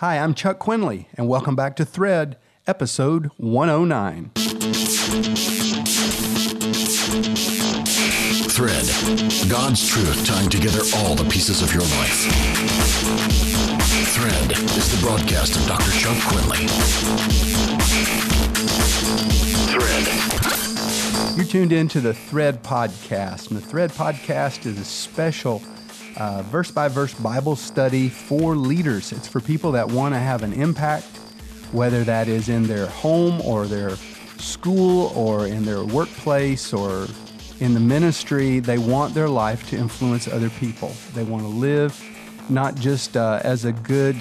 Hi, I'm Chuck Quinley, and welcome back to Thread, episode 109. Thread, God's truth tying together all the pieces of your life. Thread is the broadcast of Dr. Chuck Quinley. Thread. You're tuned into the Thread Podcast, and the Thread Podcast is a special verse by verse Bible study for leaders. It's for people that want to have an impact, whether that is in their home or their school or in their workplace or in the ministry. They want their life to influence other people. They want to live not just uh, as a good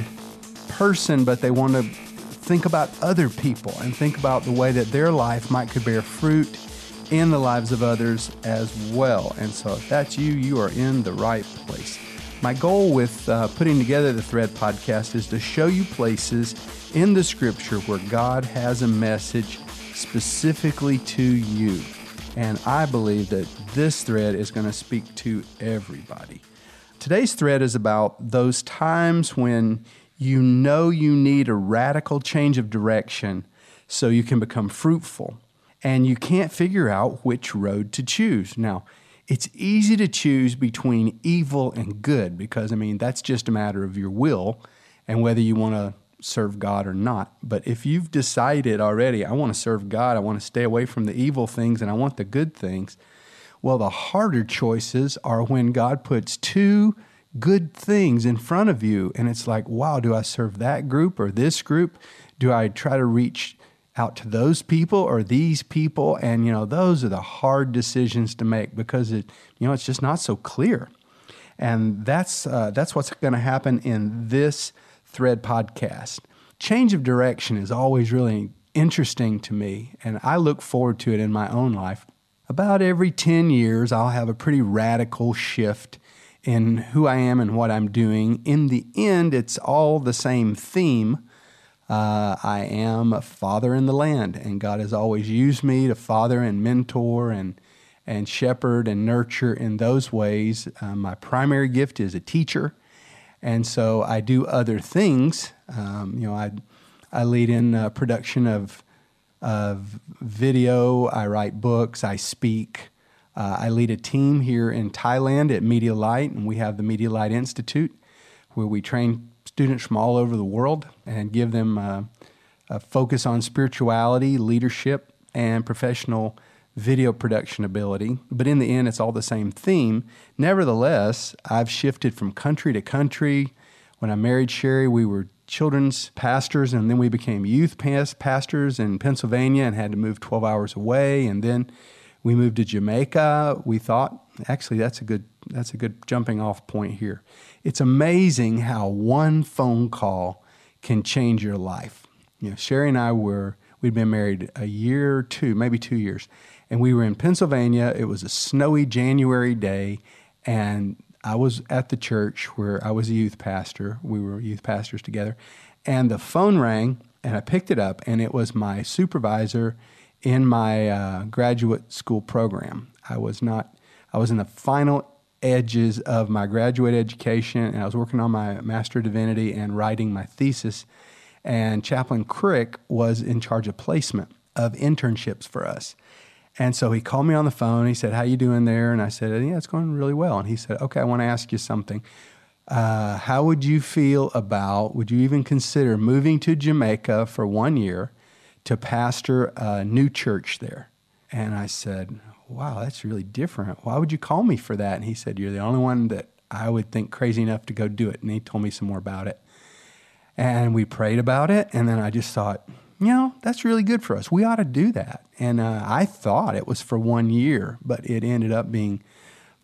person, but they want to think about other people and think about the way that their life might could bear fruit in the lives of others as well. And so, if that's you, you are in the right place. My goal with uh, putting together the Thread podcast is to show you places in the scripture where God has a message specifically to you. And I believe that this thread is going to speak to everybody. Today's thread is about those times when you know you need a radical change of direction so you can become fruitful and you can't figure out which road to choose. Now, it's easy to choose between evil and good because, I mean, that's just a matter of your will and whether you want to serve God or not. But if you've decided already, I want to serve God, I want to stay away from the evil things and I want the good things, well, the harder choices are when God puts two good things in front of you and it's like, wow, do I serve that group or this group? Do I try to reach out to those people or these people. And you know those are the hard decisions to make because it you know it's just not so clear. And that's uh, that's what's going to happen in this thread podcast. Change of direction is always really interesting to me and i look forward to it in my own life. About every 10 years i'll have a pretty radical shift in who i am and what i'm doing. In the end it's all the same theme uh, I am a father in the land, and God has always used me to father and mentor and and shepherd and nurture in those ways. Uh, my primary gift is a teacher, and so I do other things. Um, you know, I I lead in uh, production of of video. I write books. I speak. Uh, I lead a team here in Thailand at Media Light, and we have the Media Light Institute, where we train students from all over the world and give them uh, a focus on spirituality, leadership, and professional video production ability. But in the end, it's all the same theme. Nevertheless, I've shifted from country to country. When I married Sherry, we were children's pastors, and then we became youth pastors in Pennsylvania and had to move 12 hours away. And then we moved to Jamaica. We thought, actually, that's a good that's a good jumping off point here. It's amazing how one phone call can change your life. You know, Sherry and I were we'd been married a year or two, maybe two years, and we were in Pennsylvania. It was a snowy January day, and I was at the church where I was a youth pastor. We were youth pastors together, and the phone rang, and I picked it up, and it was my supervisor in my uh, graduate school program. I was not. I was in the final edges of my graduate education, and I was working on my Master of Divinity and writing my thesis. And Chaplain Crick was in charge of placement of internships for us. And so he called me on the phone. He said, "How you doing there?" And I said, "Yeah, it's going really well." And he said, "Okay, I want to ask you something. Uh, how would you feel about? Would you even consider moving to Jamaica for one year to pastor a new church there?" And I said, wow, that's really different. Why would you call me for that? And he said, you're the only one that I would think crazy enough to go do it. And he told me some more about it. And we prayed about it. And then I just thought, you know, that's really good for us. We ought to do that. And uh, I thought it was for one year, but it ended up being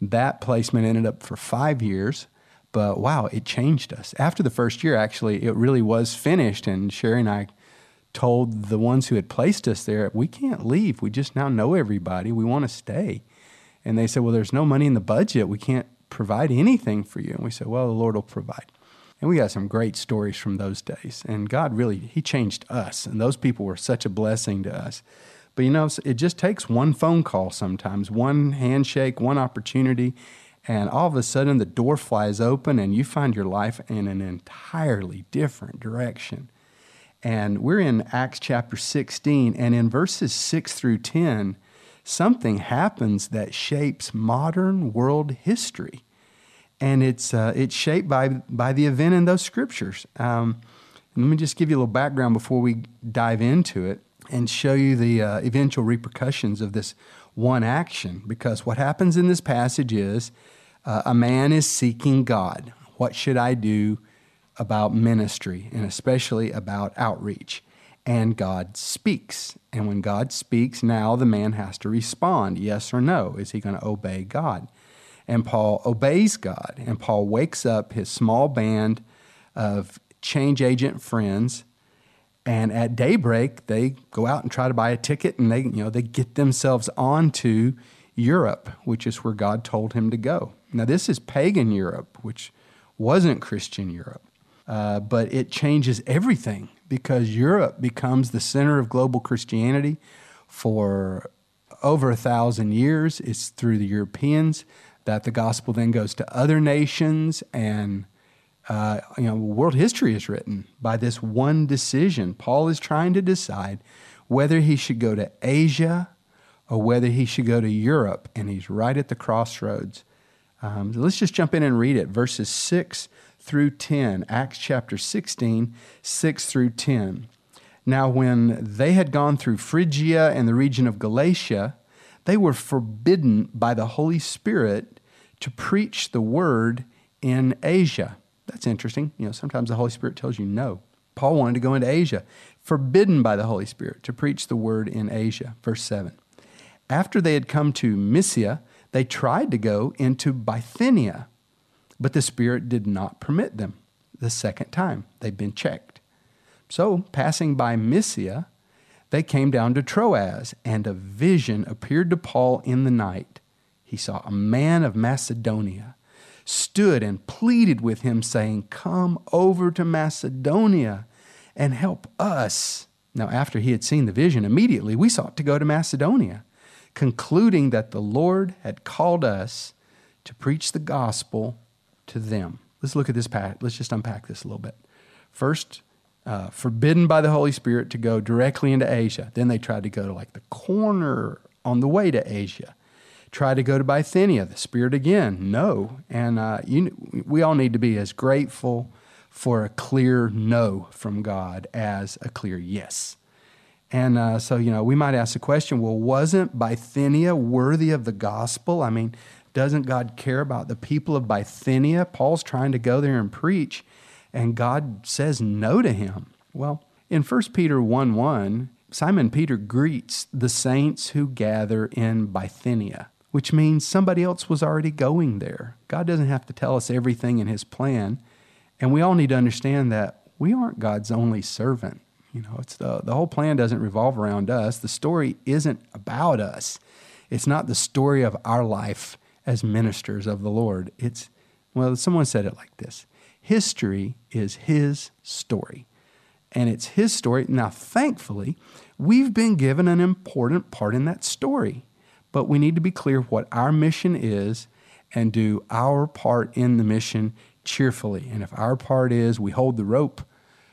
that placement ended up for five years. But wow, it changed us. After the first year, actually, it really was finished. And Sherry and I told the ones who had placed us there, we can't leave. We just now know everybody. We want to stay. And they said, well, there's no money in the budget. We can't provide anything for you. And we said, well, the Lord will provide. And we got some great stories from those days. And God really, He changed us. And those people were such a blessing to us. But you know, it just takes one phone call sometimes, one handshake, one opportunity. And all of a sudden, the door flies open, and you find your life in an entirely different direction. And we're in Acts chapter 16, and in verses 6 through 10, something happens that shapes modern world history. And it's, uh, it's shaped by, by the event in those scriptures. Um, let me just give you a little background before we dive into it and show you the uh, eventual repercussions of this one action. Because what happens in this passage is uh, a man is seeking God. What should I do about ministry and especially about outreach? And God speaks. And when God speaks, now the man has to respond yes or no. Is he going to obey God? And Paul obeys God. And Paul wakes up his small band of change agent friends and at daybreak they go out and try to buy a ticket and they you know they get themselves onto Europe which is where God told him to go now this is pagan Europe which wasn't Christian Europe uh, but it changes everything because Europe becomes the center of global Christianity for over a thousand years it's through the Europeans that the gospel then goes to other nations and uh, you know, world history is written by this one decision. Paul is trying to decide whether he should go to Asia or whether he should go to Europe, and he's right at the crossroads. Um, let's just jump in and read it verses 6 through 10, Acts chapter 16, 6 through 10. Now, when they had gone through Phrygia and the region of Galatia, they were forbidden by the Holy Spirit to preach the word in Asia. That's interesting. You know, sometimes the Holy Spirit tells you no. Paul wanted to go into Asia, forbidden by the Holy Spirit to preach the word in Asia. Verse 7. After they had come to Mysia, they tried to go into Bithynia, but the Spirit did not permit them the second time. They'd been checked. So, passing by Mysia, they came down to Troas, and a vision appeared to Paul in the night. He saw a man of Macedonia stood and pleaded with him, saying, Come over to Macedonia and help us. Now, after he had seen the vision, immediately we sought to go to Macedonia, concluding that the Lord had called us to preach the gospel to them. Let's look at this. pack. Let's just unpack this a little bit. First, uh, forbidden by the Holy Spirit to go directly into Asia. Then they tried to go to like the corner on the way to Asia try to go to Bithynia. The Spirit again, no. And uh, you, we all need to be as grateful for a clear no from God as a clear yes. And uh, so, you know, we might ask the question well, wasn't Bithynia worthy of the gospel? I mean, doesn't God care about the people of Bithynia? Paul's trying to go there and preach, and God says no to him. Well, in 1 Peter 1 1, Simon Peter greets the saints who gather in Bithynia which means somebody else was already going there. God doesn't have to tell us everything in His plan. And we all need to understand that we aren't God's only servant. You know, it's the, the whole plan doesn't revolve around us. The story isn't about us. It's not the story of our life as ministers of the Lord. It's, well, someone said it like this History is His story. And it's His story. Now, thankfully, we've been given an important part in that story. But we need to be clear what our mission is and do our part in the mission cheerfully. And if our part is we hold the rope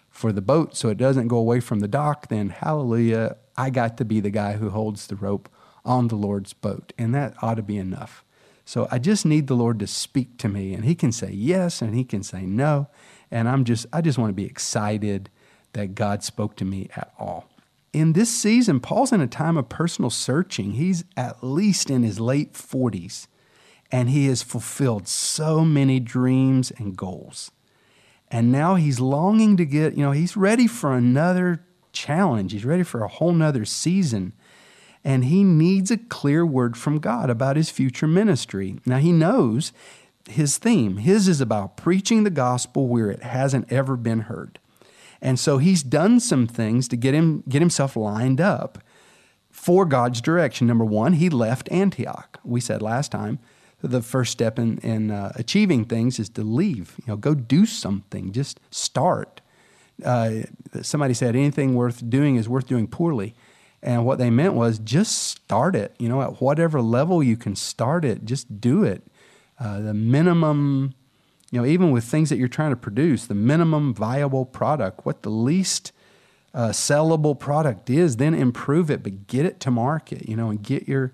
for the boat so it doesn't go away from the dock, then hallelujah, I got to be the guy who holds the rope on the Lord's boat. And that ought to be enough. So I just need the Lord to speak to me and he can say yes and he can say no. And I'm just I just want to be excited that God spoke to me at all in this season, Paul's in a time of personal searching. He's at least in his late 40s, and he has fulfilled so many dreams and goals. And now he's longing to get, you know, he's ready for another challenge. He's ready for a whole nother season. And he needs a clear word from God about his future ministry. Now he knows his theme. His is about preaching the gospel where it hasn't ever been heard. And so he's done some things to get him get himself lined up for God's direction. Number one, he left Antioch. We said last time the first step in, in uh, achieving things is to leave. You know, go do something. Just start. Uh, somebody said anything worth doing is worth doing poorly. And what they meant was just start it. You know, at whatever level you can start it, just do it. uh, the minimum, you know, even with things that you're trying to produce, the minimum viable product, what the least uh, sellable product is, then improve it, but get it to market, you know, and get your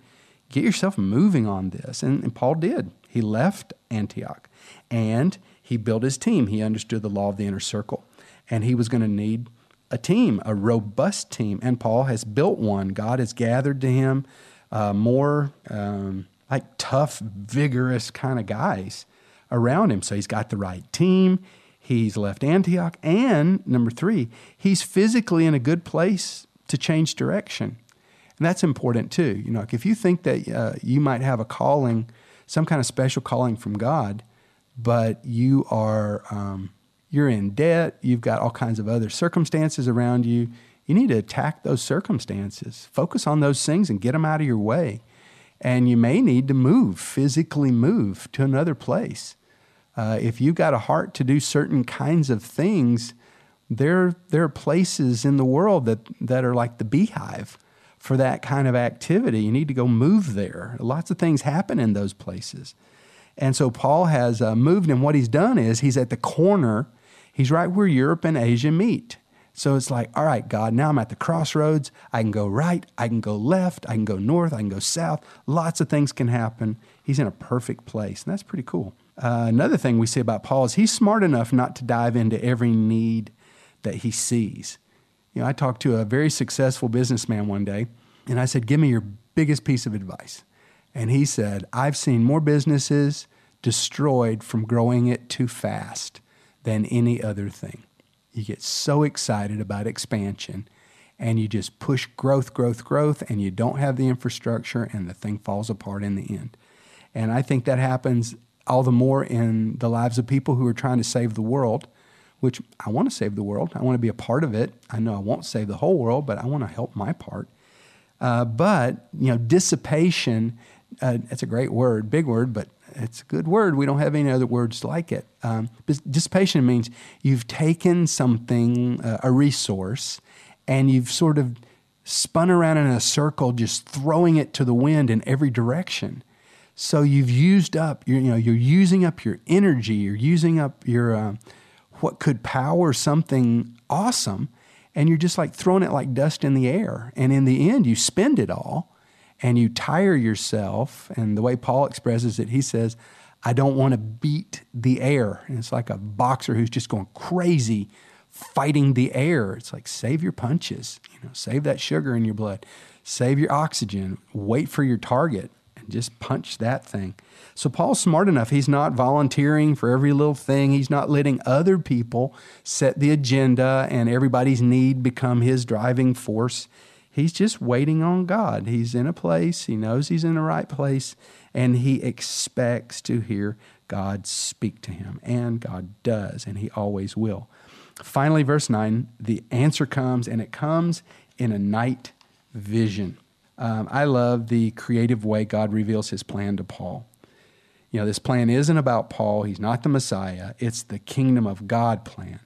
get yourself moving on this. And, and Paul did. He left Antioch and he built his team. He understood the law of the inner circle, and he was going to need a team, a robust team. And Paul has built one. God has gathered to him uh, more um, like tough, vigorous kind of guys around him. So he's got the right team. He's left Antioch. And number three, he's physically in a good place to change direction. And that's important too. You know, if you think that uh, you might have a calling, some kind of special calling from God, but you are um, you're in debt, you've got all kinds of other circumstances around you. You need to attack those circumstances. Focus on those things and get them out of your way. And you may need to move, physically move to another place. Uh, if you've got a heart to do certain kinds of things, there, there are places in the world that, that are like the beehive for that kind of activity. You need to go move there. Lots of things happen in those places. And so Paul has uh, moved, and what he's done is he's at the corner, he's right where Europe and Asia meet. So it's like, all right, God, now I'm at the crossroads. I can go right, I can go left, I can go north, I can go south. Lots of things can happen. He's in a perfect place, and that's pretty cool. Uh, another thing we see about Paul is he's smart enough not to dive into every need that he sees. You know, I talked to a very successful businessman one day, and I said, Give me your biggest piece of advice. And he said, I've seen more businesses destroyed from growing it too fast than any other thing. You get so excited about expansion and you just push growth, growth, growth, and you don't have the infrastructure, and the thing falls apart in the end. And I think that happens all the more in the lives of people who are trying to save the world, which I want to save the world. I want to be a part of it. I know I won't save the whole world, but I want to help my part. Uh, but, you know, dissipation, uh, it's a great word, big word, but it's a good word. We don't have any other words like it. Um, dissipation means you've taken something, uh, a resource, and you've sort of spun around in a circle, just throwing it to the wind in every direction. So you've used up, you know, you're using up your energy, you're using up your uh, what could power something awesome, and you're just like throwing it like dust in the air. And in the end, you spend it all and you tire yourself. And the way Paul expresses it, he says, I don't want to beat the air. And it's like a boxer who's just going crazy fighting the air. It's like save your punches, you know, save that sugar in your blood, save your oxygen, wait for your target and just punch that thing. So Paul's smart enough. He's not volunteering for every little thing. He's not letting other people set the agenda and everybody's need become his driving force. He's just waiting on God. He's in a place, he knows he's in the right place, and he expects to hear God speak to him. And God does, and he always will. Finally, verse 9, the answer comes, and it comes in a night vision. Um, I love the creative way God reveals his plan to Paul. You know, this plan isn't about Paul, he's not the Messiah, it's the kingdom of God plan.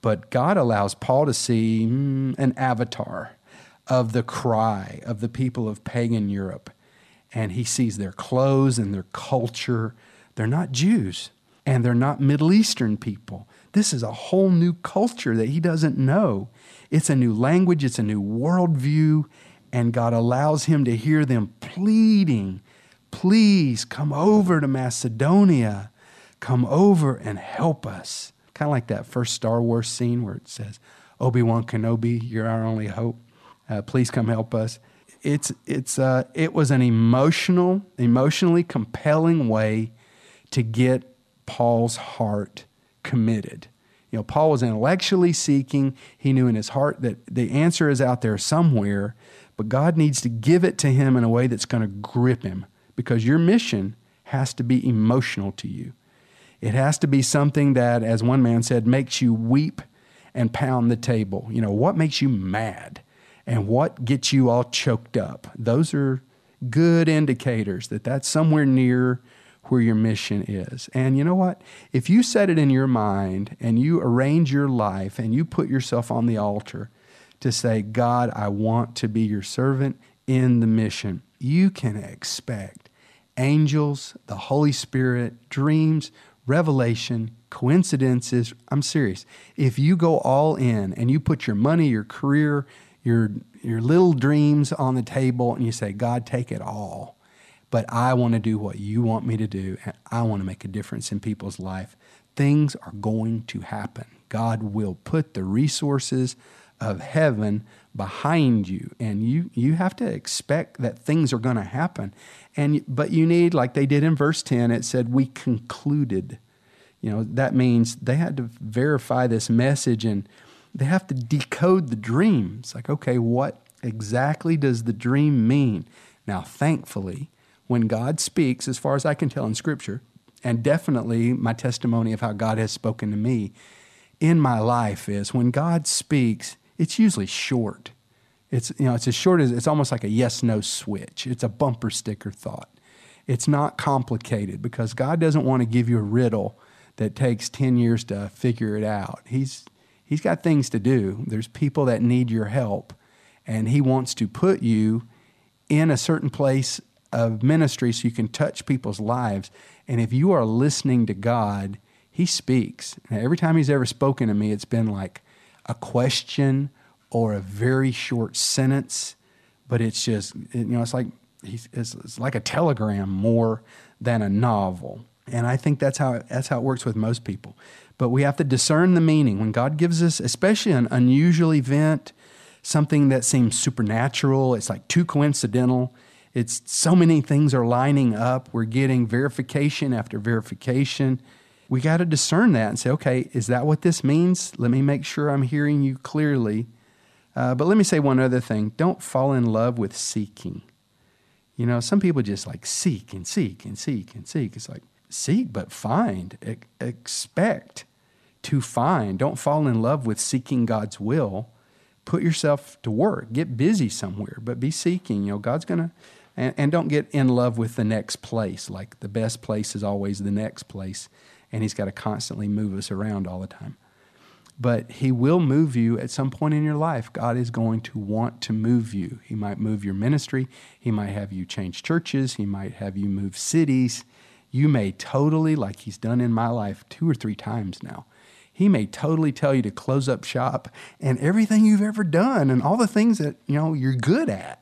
But God allows Paul to see mm, an avatar of the cry of the people of pagan Europe. And he sees their clothes and their culture. They're not Jews and they're not Middle Eastern people. This is a whole new culture that he doesn't know. It's a new language, it's a new worldview, and God allows him to hear them pleading, Please come over to Macedonia. Come over and help us. Kind of like that first Star Wars scene where it says, Obi Wan Kenobi, you're our only hope. Uh, please come help us. It's, it's, uh, it was an emotional, emotionally compelling way to get Paul's heart committed. You know, Paul was intellectually seeking. He knew in his heart that the answer is out there somewhere, but God needs to give it to him in a way that's going to grip him because your mission has to be emotional to you. It has to be something that, as one man said, makes you weep and pound the table. You know, what makes you mad? And what gets you all choked up. Those are good indicators that that's somewhere near where your mission is. And you know what? If you set it in your mind and you arrange your life and you put yourself on the altar to say, God, I want to be your servant in the mission, you can expect angels, the Holy Spirit, dreams, revelation, coincidences. I'm serious. If you go all in and you put your money, your career, your your little dreams on the table and you say, God, take it all. But I want to do what you want me to do and I want to make a difference in people's life. Things are going to happen. God will put the resources of heaven behind you and you you have to expect that things are going to happen and but you need like they did in verse 10 it said we concluded you know that means they had to verify this message and they have to decode the dream it's like okay what exactly does the dream mean now thankfully when god speaks as far as i can tell in scripture and definitely my testimony of how god has spoken to me in my life is when god speaks it's usually short. It's you know it's as short as it's almost like a yes no switch. It's a bumper sticker thought. It's not complicated because God doesn't want to give you a riddle that takes 10 years to figure it out. He's he's got things to do. There's people that need your help and he wants to put you in a certain place of ministry so you can touch people's lives. And if you are listening to God, he speaks. Now, every time he's ever spoken to me, it's been like a question or a very short sentence, but it's just, you know, it's like, it's, it's like a telegram more than a novel. And I think that's how, that's how it works with most people. But we have to discern the meaning. When God gives us, especially an unusual event, something that seems supernatural, it's like too coincidental. It's so many things are lining up. We're getting verification after verification we got to discern that and say, okay, is that what this means? Let me make sure I'm hearing you clearly. Uh, but let me say one other thing don't fall in love with seeking. You know, some people just like seek and seek and seek and seek. It's like, seek, but find. Expect to find. Don't fall in love with seeking God's will. Put yourself to work. Get busy somewhere, but be seeking. You know, God's going to, and, and don't get in love with the next place. Like the best place is always the next place and He's got to constantly move us around all the time. But He will move you at some point in your life. God is going to want to move you. He might move your ministry, He might have you change churches, He might have you move cities. You may totally, like He's done in my life two or three times now, he may totally tell you to close up shop and everything you've ever done and all the things that you know you're good at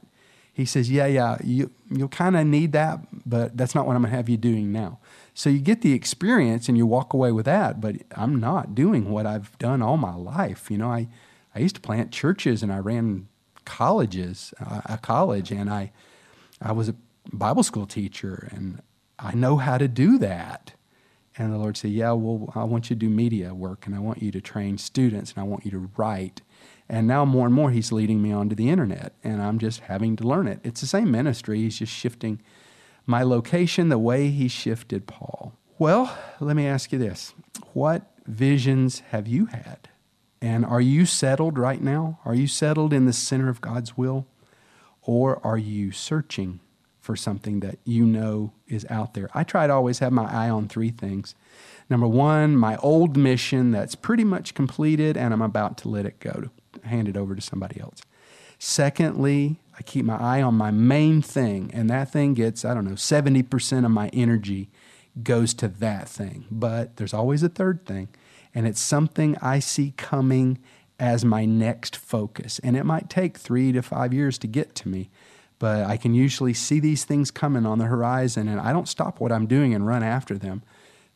he says yeah yeah you, you'll kind of need that but that's not what i'm going to have you doing now so you get the experience and you walk away with that, but I'm not doing what I've done all my life. You know, I, I used to plant churches and I ran colleges, uh, a college, and I, I was a Bible school teacher and I know how to do that. And the Lord said, Yeah, well, I want you to do media work and I want you to train students and I want you to write. And now more and more he's leading me onto the internet and I'm just having to learn it. It's the same ministry, he's just shifting my location the way he shifted Paul. Well, let me ask you this what visions have you had? And are you settled right now? Are you settled in the center of God's will? Or are you searching for something that you know is out there? I try to always have my eye on three things. Number one, my old mission that's pretty much completed and I'm about to let it go, to hand it over to somebody else. Secondly, I keep my eye on my main thing, and that thing gets, I don't know, 70% of my energy goes to that thing. But there's always a third thing, and it's something I see coming as my next focus. And it might take three to five years to get to me, but I can usually see these things coming on the horizon, and I don't stop what I'm doing and run after them.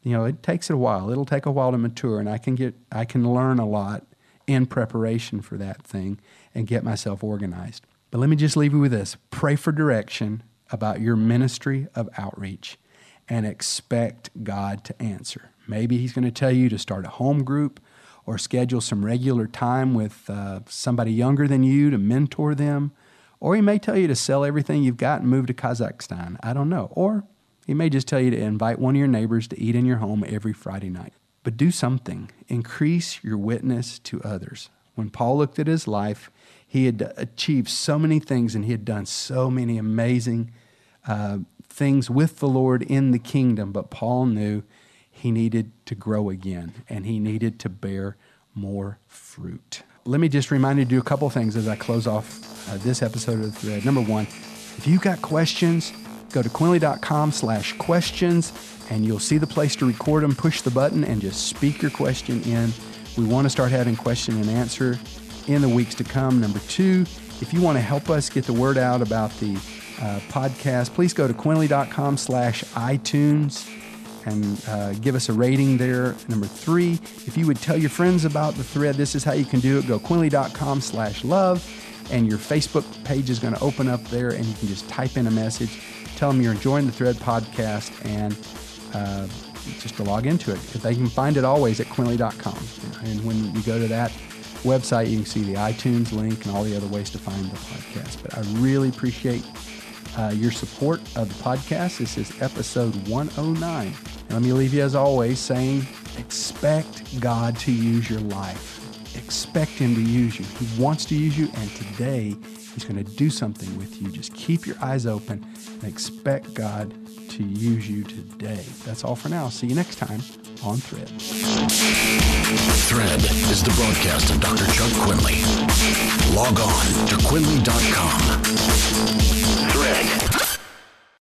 You know, it takes a while. It'll take a while to mature, and I can get, I can learn a lot in preparation for that thing and get myself organized. But let me just leave you with this pray for direction about your ministry of outreach and expect God to answer. Maybe He's going to tell you to start a home group or schedule some regular time with uh, somebody younger than you to mentor them. Or He may tell you to sell everything you've got and move to Kazakhstan. I don't know. Or He may just tell you to invite one of your neighbors to eat in your home every Friday night. But do something, increase your witness to others. When Paul looked at his life, he had achieved so many things and he had done so many amazing uh, things with the Lord in the kingdom. But Paul knew he needed to grow again and he needed to bear more fruit. Let me just remind you to do a couple things as I close off uh, this episode of Thread. Number one, if you've got questions, Go to quinley.com slash questions and you'll see the place to record them. Push the button and just speak your question in. We want to start having question and answer in the weeks to come. Number two, if you want to help us get the word out about the uh, podcast, please go to quinley.com slash iTunes and uh, give us a rating there. Number three, if you would tell your friends about the thread, this is how you can do it. Go quinley.com slash love, and your Facebook page is going to open up there, and you can just type in a message. Tell them you're enjoying the Thread podcast, and uh, just to log into it. They can find it always at quinley.com. And when you go to that website, you can see the iTunes link and all the other ways to find the podcast. But I really appreciate uh, your support of the podcast. This is episode 109. And let me leave you, as always, saying expect God to use your life. Expect Him to use you. He wants to use you, and today He's going to do something with you. Just keep your eyes open and expect God to use you today. That's all for now. See you next time on Thread. Thread is the broadcast of Dr. Chuck Quinley. Log on to quinley.com.